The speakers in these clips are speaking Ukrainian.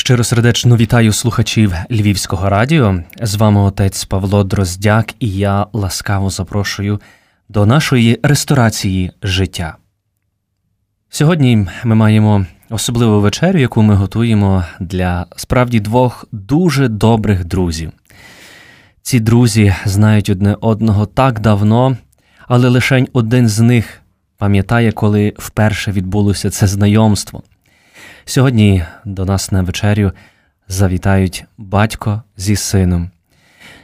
Щиросердечно вітаю слухачів Львівського радіо. З вами отець Павло Дроздяк, і я ласкаво запрошую до нашої ресторації життя. Сьогодні ми маємо особливу вечерю, яку ми готуємо для справді двох дуже добрих друзів. Ці друзі знають одне одного так давно, але лише один з них пам'ятає, коли вперше відбулося це знайомство. Сьогодні до нас на вечерю завітають батько зі сином.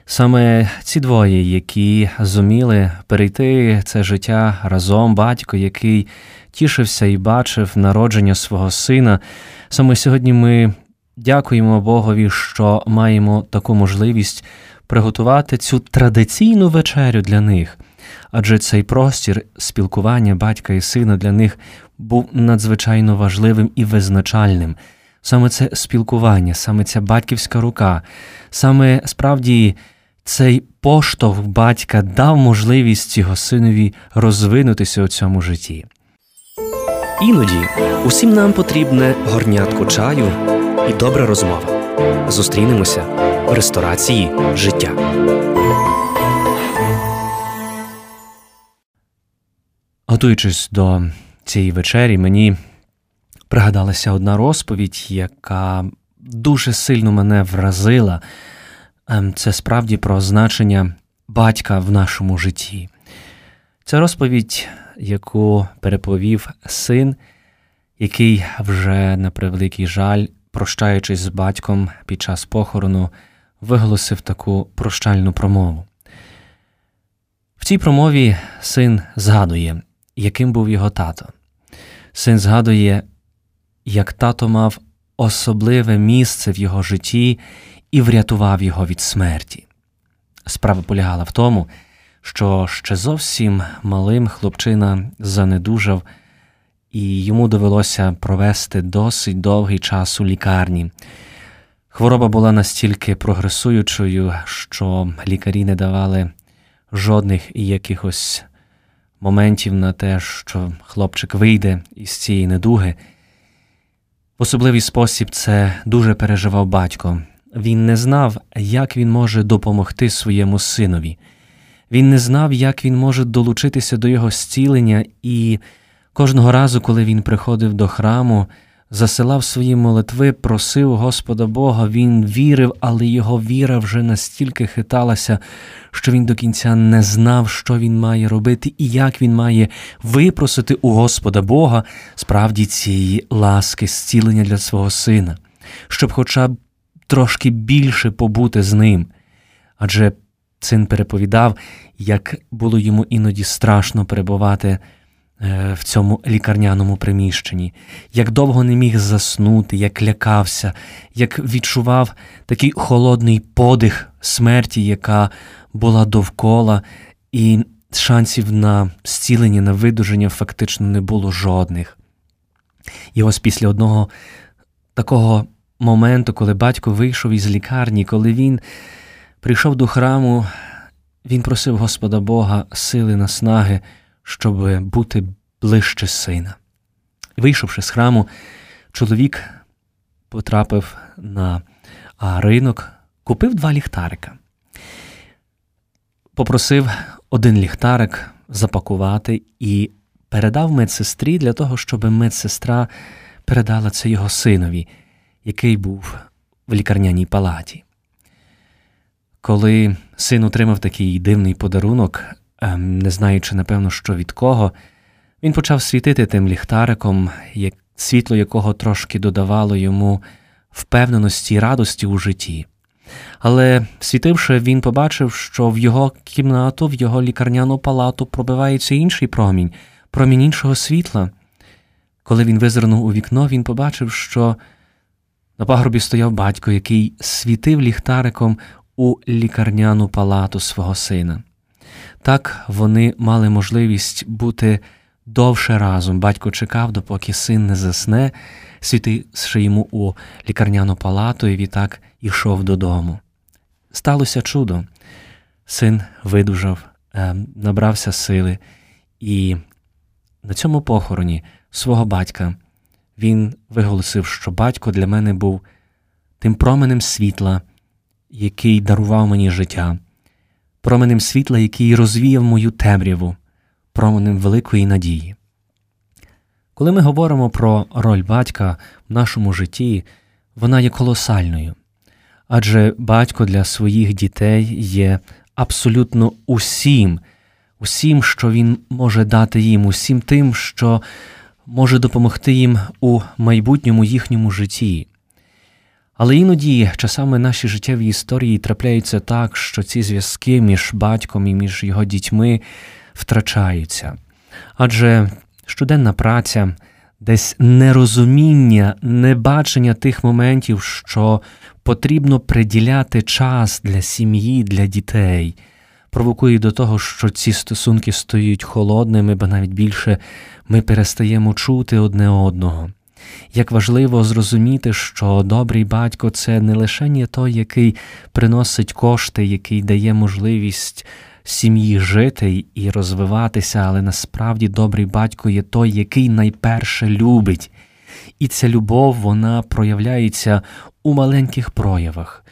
Саме ці двоє, які зуміли перейти це життя разом, батько, який тішився і бачив народження свого сина. Саме сьогодні ми дякуємо Богові, що маємо таку можливість приготувати цю традиційну вечерю для них, адже цей простір спілкування батька і сина для них був надзвичайно важливим і визначальним. Саме це спілкування, саме ця батьківська рука, саме справді цей поштовх батька дав можливість його синові розвинутися у цьому житті. Іноді усім нам потрібне горнятко чаю і добра розмова. Зустрінемося в ресторації життя. Готуючись до цієї вечері, мені пригадалася одна розповідь, яка дуже сильно мене вразила. Ем, це справді про значення батька в нашому житті. Це розповідь, яку переповів син, який вже на превеликий жаль, прощаючись з батьком під час похорону, виголосив таку прощальну промову. В цій промові син згадує, яким був його тато. Син згадує, як тато мав особливе місце в його житті і врятував його від смерті. Справа полягала в тому, що ще зовсім малим хлопчина занедужав, і йому довелося провести досить довгий час у лікарні. Хвороба була настільки прогресуючою, що лікарі не давали жодних якихось моментів на те, що хлопчик вийде із цієї недуги. В особливий спосіб це дуже переживав батько. Він не знав, як він може допомогти своєму синові. Він не знав, як він може долучитися до його зцілення, і кожного разу, коли він приходив до храму, засилав свої молитви, просив Господа Бога, він вірив, але його віра вже настільки хиталася, що він до кінця не знав, що він має робити і як він має випросити у Господа Бога справді цієї ласки, зцілення для свого сина, щоб хоча б трошки більше побути з ним. Адже син переповідав, як було йому іноді страшно перебувати. Е, в цьому лікарняному приміщенні, як довго не міг заснути, як лякався, як відчував такий холодний подих смерті, яка була довкола, і шансів на зцілення, на видуження фактично не було жодних. І ось після одного такого моменту, коли батько вийшов із лікарні, коли він прийшов до храму, він просив Господа Бога сили наснаги щоб бути ближче сина. Вийшовши з храму, чоловік потрапив на ринок, купив два ліхтарика, попросив один ліхтарик запакувати і передав медсестрі для того, щоб медсестра передала це його синові, який був в лікарняній палаті. Коли син отримав такий дивний подарунок, не знаючи, напевно, що від кого, він почав світити тим ліхтариком, як світло якого трошки додавало йому впевненості і радості у житті. Але світивши, він побачив, що в його кімнату, в його лікарняну палату пробивається інший промінь, промінь іншого світла. Коли він визирнув у вікно, він побачив, що на пагорбі стояв батько, який світив ліхтариком у лікарняну палату свого сина. Так вони мали можливість бути довше разом. Батько чекав, допоки син не засне, світивши йому у лікарняну палату, і відтак ішов додому. Сталося чудо. Син видужав, е, набрався сили, і на цьому похороні свого батька він виголосив, що батько для мене був тим променем світла, який дарував мені життя, променем світла, який розвіяв мою темряву, променем великої надії. Коли ми говоримо про роль батька в нашому житті, вона є колосальною. Адже батько для своїх дітей є абсолютно усім, усім, що він може дати їм, усім тим, що може допомогти їм у майбутньому їхньому житті. Але іноді часами наші життєві історії трапляються так, що ці зв'язки між батьком і між його дітьми втрачаються. Адже щоденна праця, десь нерозуміння, небачення тих моментів, що потрібно приділяти час для сім'ї, для дітей, провокує до того, що ці стосунки стають холодними, бо навіть більше ми перестаємо чути одне одного. Як важливо зрозуміти, що добрий батько це не лише той, який приносить кошти, який дає можливість сім'ї жити і розвиватися, але насправді добрий батько є той, який найперше любить. І ця любов вона проявляється у маленьких проявах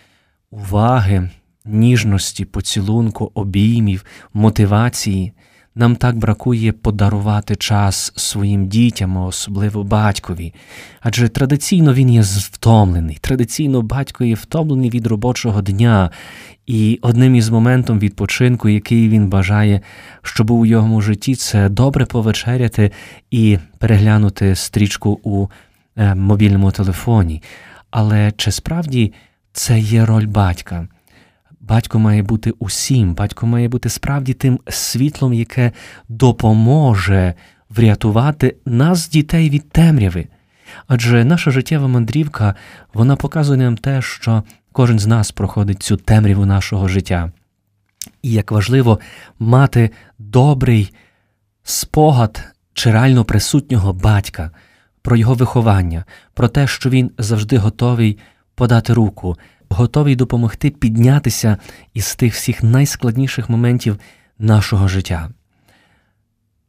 уваги, ніжності, поцілунку, обіймів, мотивації. Нам так бракує подарувати час своїм дітям, особливо батькові. Адже традиційно він є втомлений. Традиційно батько є втомлений від робочого дня, і одним із моментів відпочинку, який він бажає, щоб у його житті, це добре повечеряти і переглянути стрічку у е, мобільному телефоні. Але чи справді це є роль батька? Батько має бути усім, батько має бути справді тим світлом, яке допоможе врятувати нас, дітей від темряви. Адже наша життєва мандрівка вона показує нам те, що кожен з нас проходить цю темряву нашого життя. І як важливо мати добрий спогад чи реально присутнього батька про його виховання, про те, що він завжди готовий подати руку, готовий допомогти піднятися із тих всіх найскладніших моментів нашого життя.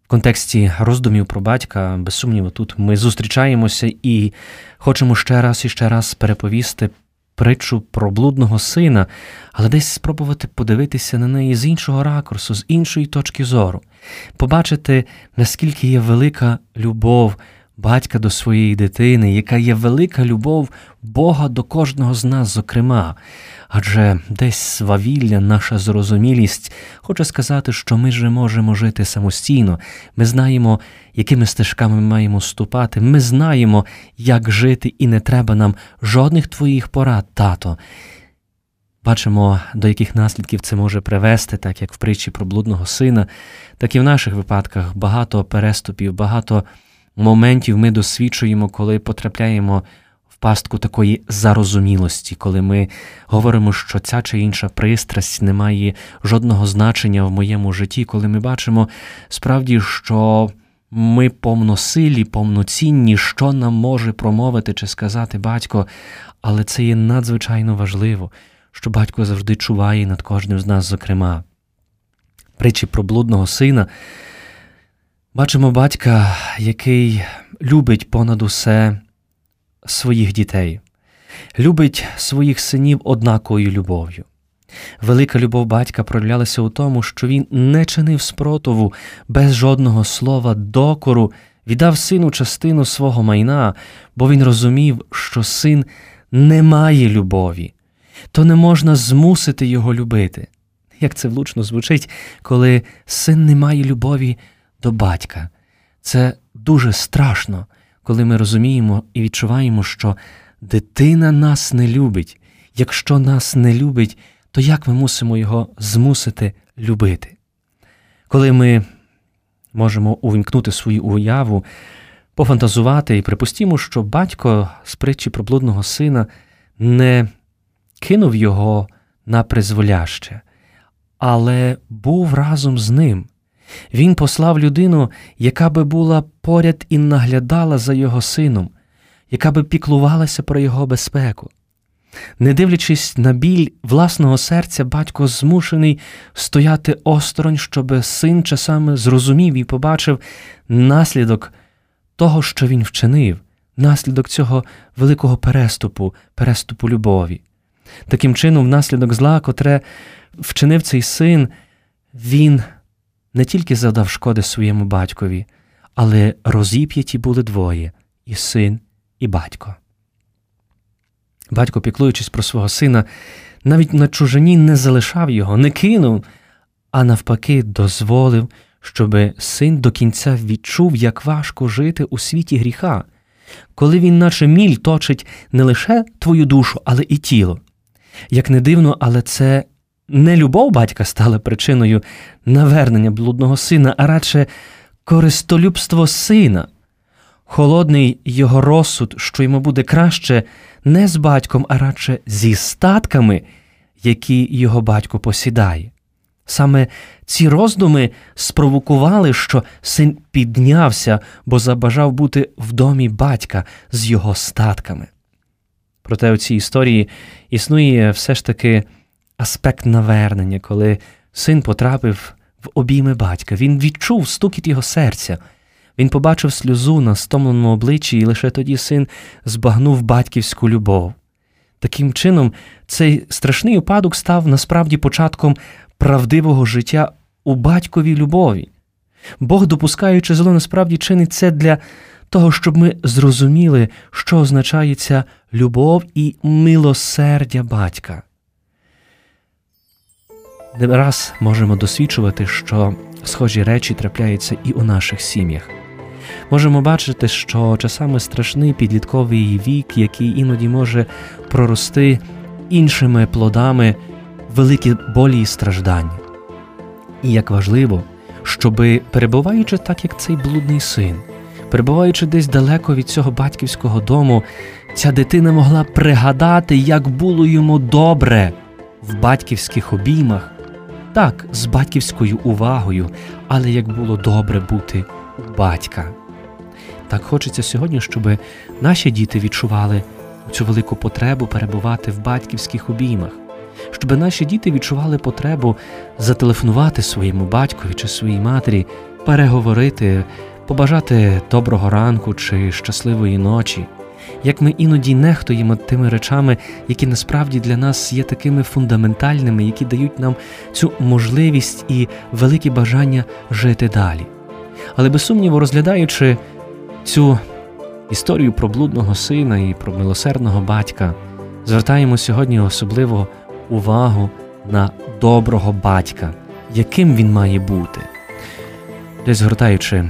В контексті роздумів про батька, без сумніву, тут ми зустрічаємося і хочемо ще раз і ще раз переповісти притчу про блудного сина, але десь спробувати подивитися на неї з іншого ракурсу, з іншої точки зору, побачити, наскільки є велика любов батька до своєї дитини, яка є велика любов Бога до кожного з нас, зокрема. Адже десь свавілля, наша зрозумілість хоче сказати, що ми вже можемо жити самостійно, ми знаємо, якими стежками ми маємо ступати, ми знаємо, як жити, і не треба нам жодних твоїх порад, тато. Бачимо, до яких наслідків це може привести, так як в притчі про блудного сина, так і в наших випадках багато переступів, багато моментів ми досвідчуємо, коли потрапляємо в пастку такої зарозумілості, коли ми говоримо, що ця чи інша пристрасть не має жодного значення в моєму житті, коли ми бачимо справді, що ми повносилі, повноцінні, що нам може промовити чи сказати батько, але це є надзвичайно важливо, що батько завжди чуває над кожним з нас, зокрема. Притчі про блудного сина. Бачимо батька, який любить понад усе своїх дітей, любить своїх синів однаковою любов'ю. Велика любов батька проявлялася у тому, що він не чинив спротиву без жодного слова докору, віддав сину частину свого майна, бо він розумів, що син не має любові, то не можна змусити його любити. Як це влучно звучить, коли син не має любові до батька. Це дуже страшно, коли ми розуміємо і відчуваємо, що дитина нас не любить. Якщо нас не любить, то як ми мусимо його змусити любити? Коли ми можемо увімкнути свою уяву, пофантазувати і припустімо, що батько з притчі про блудного сина не кинув його на призволяще, але був разом з ним. Він послав людину, яка би була поряд і наглядала за його сином, яка би піклувалася про його безпеку. Не дивлячись на біль власного серця, батько змушений стояти осторонь, щоб син часами зрозумів і побачив наслідок того, що він вчинив, наслідок цього великого переступу, переступу любові. Таким чином, внаслідок зла, котре вчинив цей син, він не тільки завдав шкоди своєму батькові, але розіп'яті були двоє і син, і батько. Батько, піклуючись про свого сина, навіть на чужині не залишав його, не кинув, а навпаки, дозволив, щоб син до кінця відчув, як важко жити у світі гріха, коли він, наче міль, точить не лише твою душу, але і тіло. Як не дивно, але це не любов батька стала причиною навернення блудного сина, а радше користолюбство сина, холодний його розсуд, що йому буде краще не з батьком, а радше зі статками, які його батько посідає. Саме ці роздуми спровокували, що син піднявся, бо забажав бути в домі батька з його статками. Проте у цій історії існує все ж таки аспект навернення, коли син потрапив в обійми батька. Він відчув стукіт його серця, він побачив сльозу на стомленому обличчі, і лише тоді син збагнув батьківську любов. Таким чином, цей страшний упадок став насправді початком правдивого життя у батьковій любові. Бог, допускаючи зло, насправді чинить це для того, щоб ми зрозуміли, що означає ця любов і милосердя батька. Не раз можемо досвідчувати, що схожі речі трапляються і у наших сім'ях. Можемо бачити, що часами страшний підлітковий вік, який іноді може прорости іншими плодами великі болі і страждання. І як важливо, щоби, перебуваючи так, як цей блудний син, перебуваючи десь далеко від цього батьківського дому, ця дитина могла пригадати, як було йому добре в батьківських обіймах, так, з батьківською увагою, але як було добре бути у батька. Так хочеться сьогодні, щоб наші діти відчували цю велику потребу перебувати в батьківських обіймах, щоб наші діти відчували потребу зателефонувати своєму батькові чи своїй матері, переговорити, побажати доброго ранку чи щасливої ночі. Як ми іноді нехтуємо тими речами, які насправді для нас є такими фундаментальними, які дають нам цю можливість і велике бажання жити далі. Але без сумніву, розглядаючи цю історію про блудного сина і про милосердного батька, звертаємо сьогодні особливо увагу на доброго батька, яким він має бути. Десь згортаючи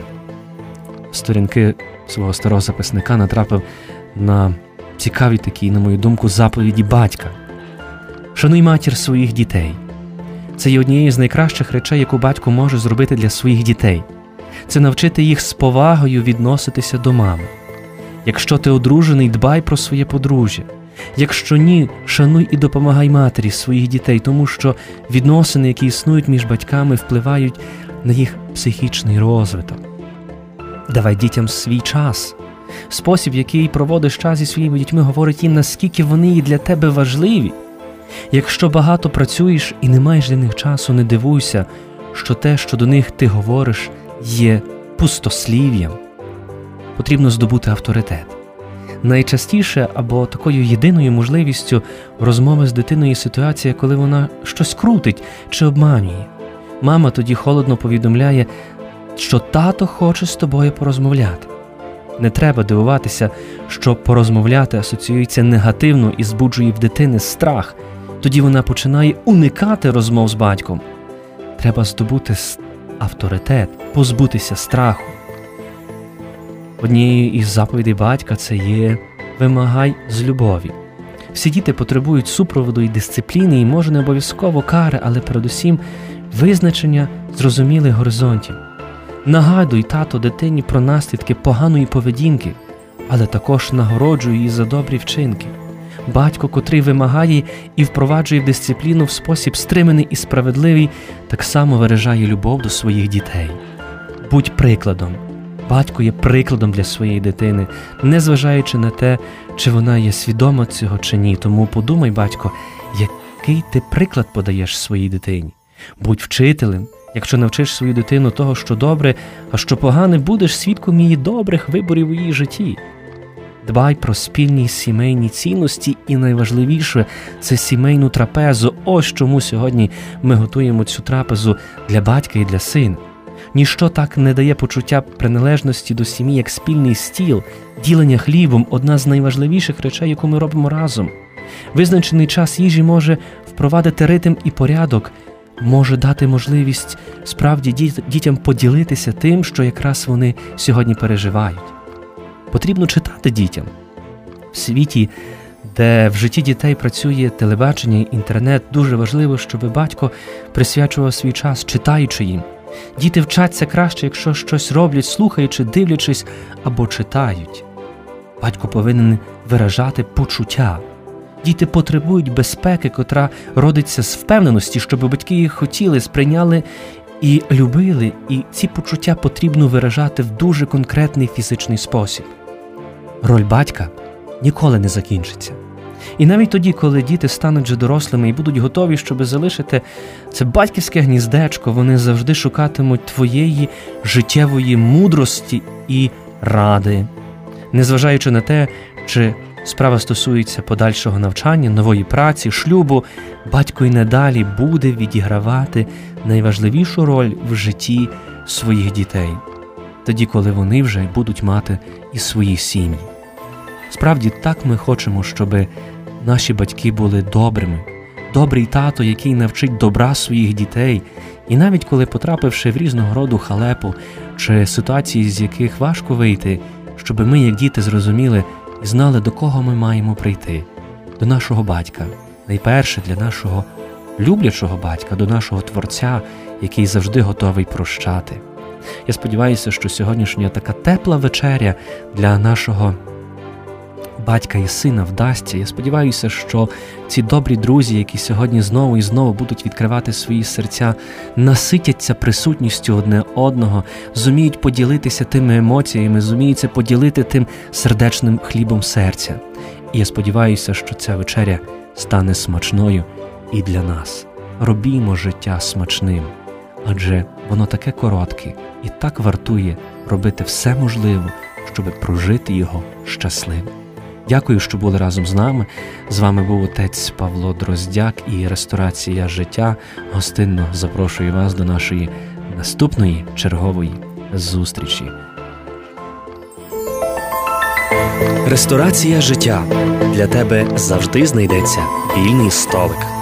сторінки свого старого записника, натрапив на цікаві такі, на мою думку, заповіді батька. Шануй матір своїх дітей. Це є однією з найкращих речей, яку батько може зробити для своїх дітей. Це навчити їх з повагою відноситися до мами. Якщо ти одружений, дбай про своє подружжя. Якщо ні, шануй і допомагай матері своїх дітей, тому що відносини, які існують між батьками, впливають на їх психічний розвиток. Давай дітям свій час. Спосіб, який проводиш час зі своїми дітьми, говорить їм, наскільки вони є для тебе важливі. Якщо багато працюєш і не маєш для них часу, не дивуйся, що те, що до них ти говориш, є пустослів'ям. Потрібно здобути авторитет. Найчастіше або такою єдиною можливістю розмови з дитиною ситуація, коли вона щось крутить чи обманює. Мама тоді холодно повідомляє, що тато хоче з тобою порозмовляти. Не треба дивуватися, що порозмовляти асоціюється негативно і збуджує в дитини страх. Тоді вона починає уникати розмов з батьком. Треба здобути авторитет, позбутися страху. Однією із заповідей батька це є вимагай з любові. Всі діти потребують супроводу і дисципліни, і може не обов'язково кари, але передусім визначення зрозумілих горизонтів. Нагадуй тато дитині про наслідки поганої поведінки, але також нагороджуй її за добрі вчинки. Батько, котрий вимагає і впроваджує дисципліну в спосіб стриманий і справедливий, так само виражає любов до своїх дітей. Будь прикладом. Батько є прикладом для своєї дитини, незважаючи на те, чи вона є свідома цього чи ні. Тому подумай, батько, який ти приклад подаєш своїй дитині. Будь вчителем, якщо навчиш свою дитину того, що добре, а що погане, будеш свідком її добрих виборів у її житті. Дбай про спільні сімейні цінності, і найважливіше це сімейну трапезу. Ось чому сьогодні ми готуємо цю трапезу для батька і для сина. Ніщо так не дає почуття приналежності до сім'ї, як спільний стіл, ділення хлібом одна з найважливіших речей, яку ми робимо разом. Визначений час їжі може впровадити ритм і порядок, може дати можливість справді дітям поділитися тим, що якраз вони сьогодні переживають. Потрібно читати дітям в світі, де в житті дітей працює телебачення інтернет, дуже важливо, щоб батько присвячував свій час, читаючи їм. Діти вчаться краще, якщо щось роблять, слухаючи, дивлячись або читають. Батько повинен виражати почуття. Діти потребують безпеки, котра родиться з впевненості, щоб батьки їх хотіли, сприйняли і любили, і ці почуття потрібно виражати в дуже конкретний фізичний спосіб. Роль батька ніколи не закінчиться. І навіть тоді, коли діти стануть вже дорослими і будуть готові, щоб залишити це батьківське гніздечко, вони завжди шукатимуть твоєї життєвої мудрості і ради, незважаючи на те, чи справа стосується подальшого навчання, нової праці, шлюбу, батько й надалі буде відігравати найважливішу роль в житті своїх дітей, тоді, коли вони вже будуть мати і свої сім'ї. Справді так ми хочемо, щоби наші батьки були добрими, добрий тато, який навчить добра своїх дітей, і навіть коли, потрапивши в різного роду халепу чи ситуації, з яких важко вийти, щоб ми, як діти, зрозуміли і знали, до кого ми маємо прийти, до нашого батька, найперше для нашого люблячого батька, до нашого Творця, який завжди готовий прощати. Я сподіваюся, що сьогоднішня така тепла вечеря для нашого батька і сина вдасться. Я сподіваюся, що ці добрі друзі, які сьогодні знову і знову будуть відкривати свої серця, наситяться присутністю одне одного, зуміють поділитися тими емоціями, зуміються поділити тим сердечним хлібом серця. І я сподіваюся, що ця вечеря стане смачною і для нас. Робімо життя смачним, адже воно таке коротке і так вартує робити все можливе, щоб прожити його щасливо. Дякую, що були разом з нами. З вами був отець Павло Дроздяк і Ресторація життя. Гостинно запрошую вас до нашої наступної чергової зустрічі. Ресторація життя для тебе завжди знайдеться вільний столик.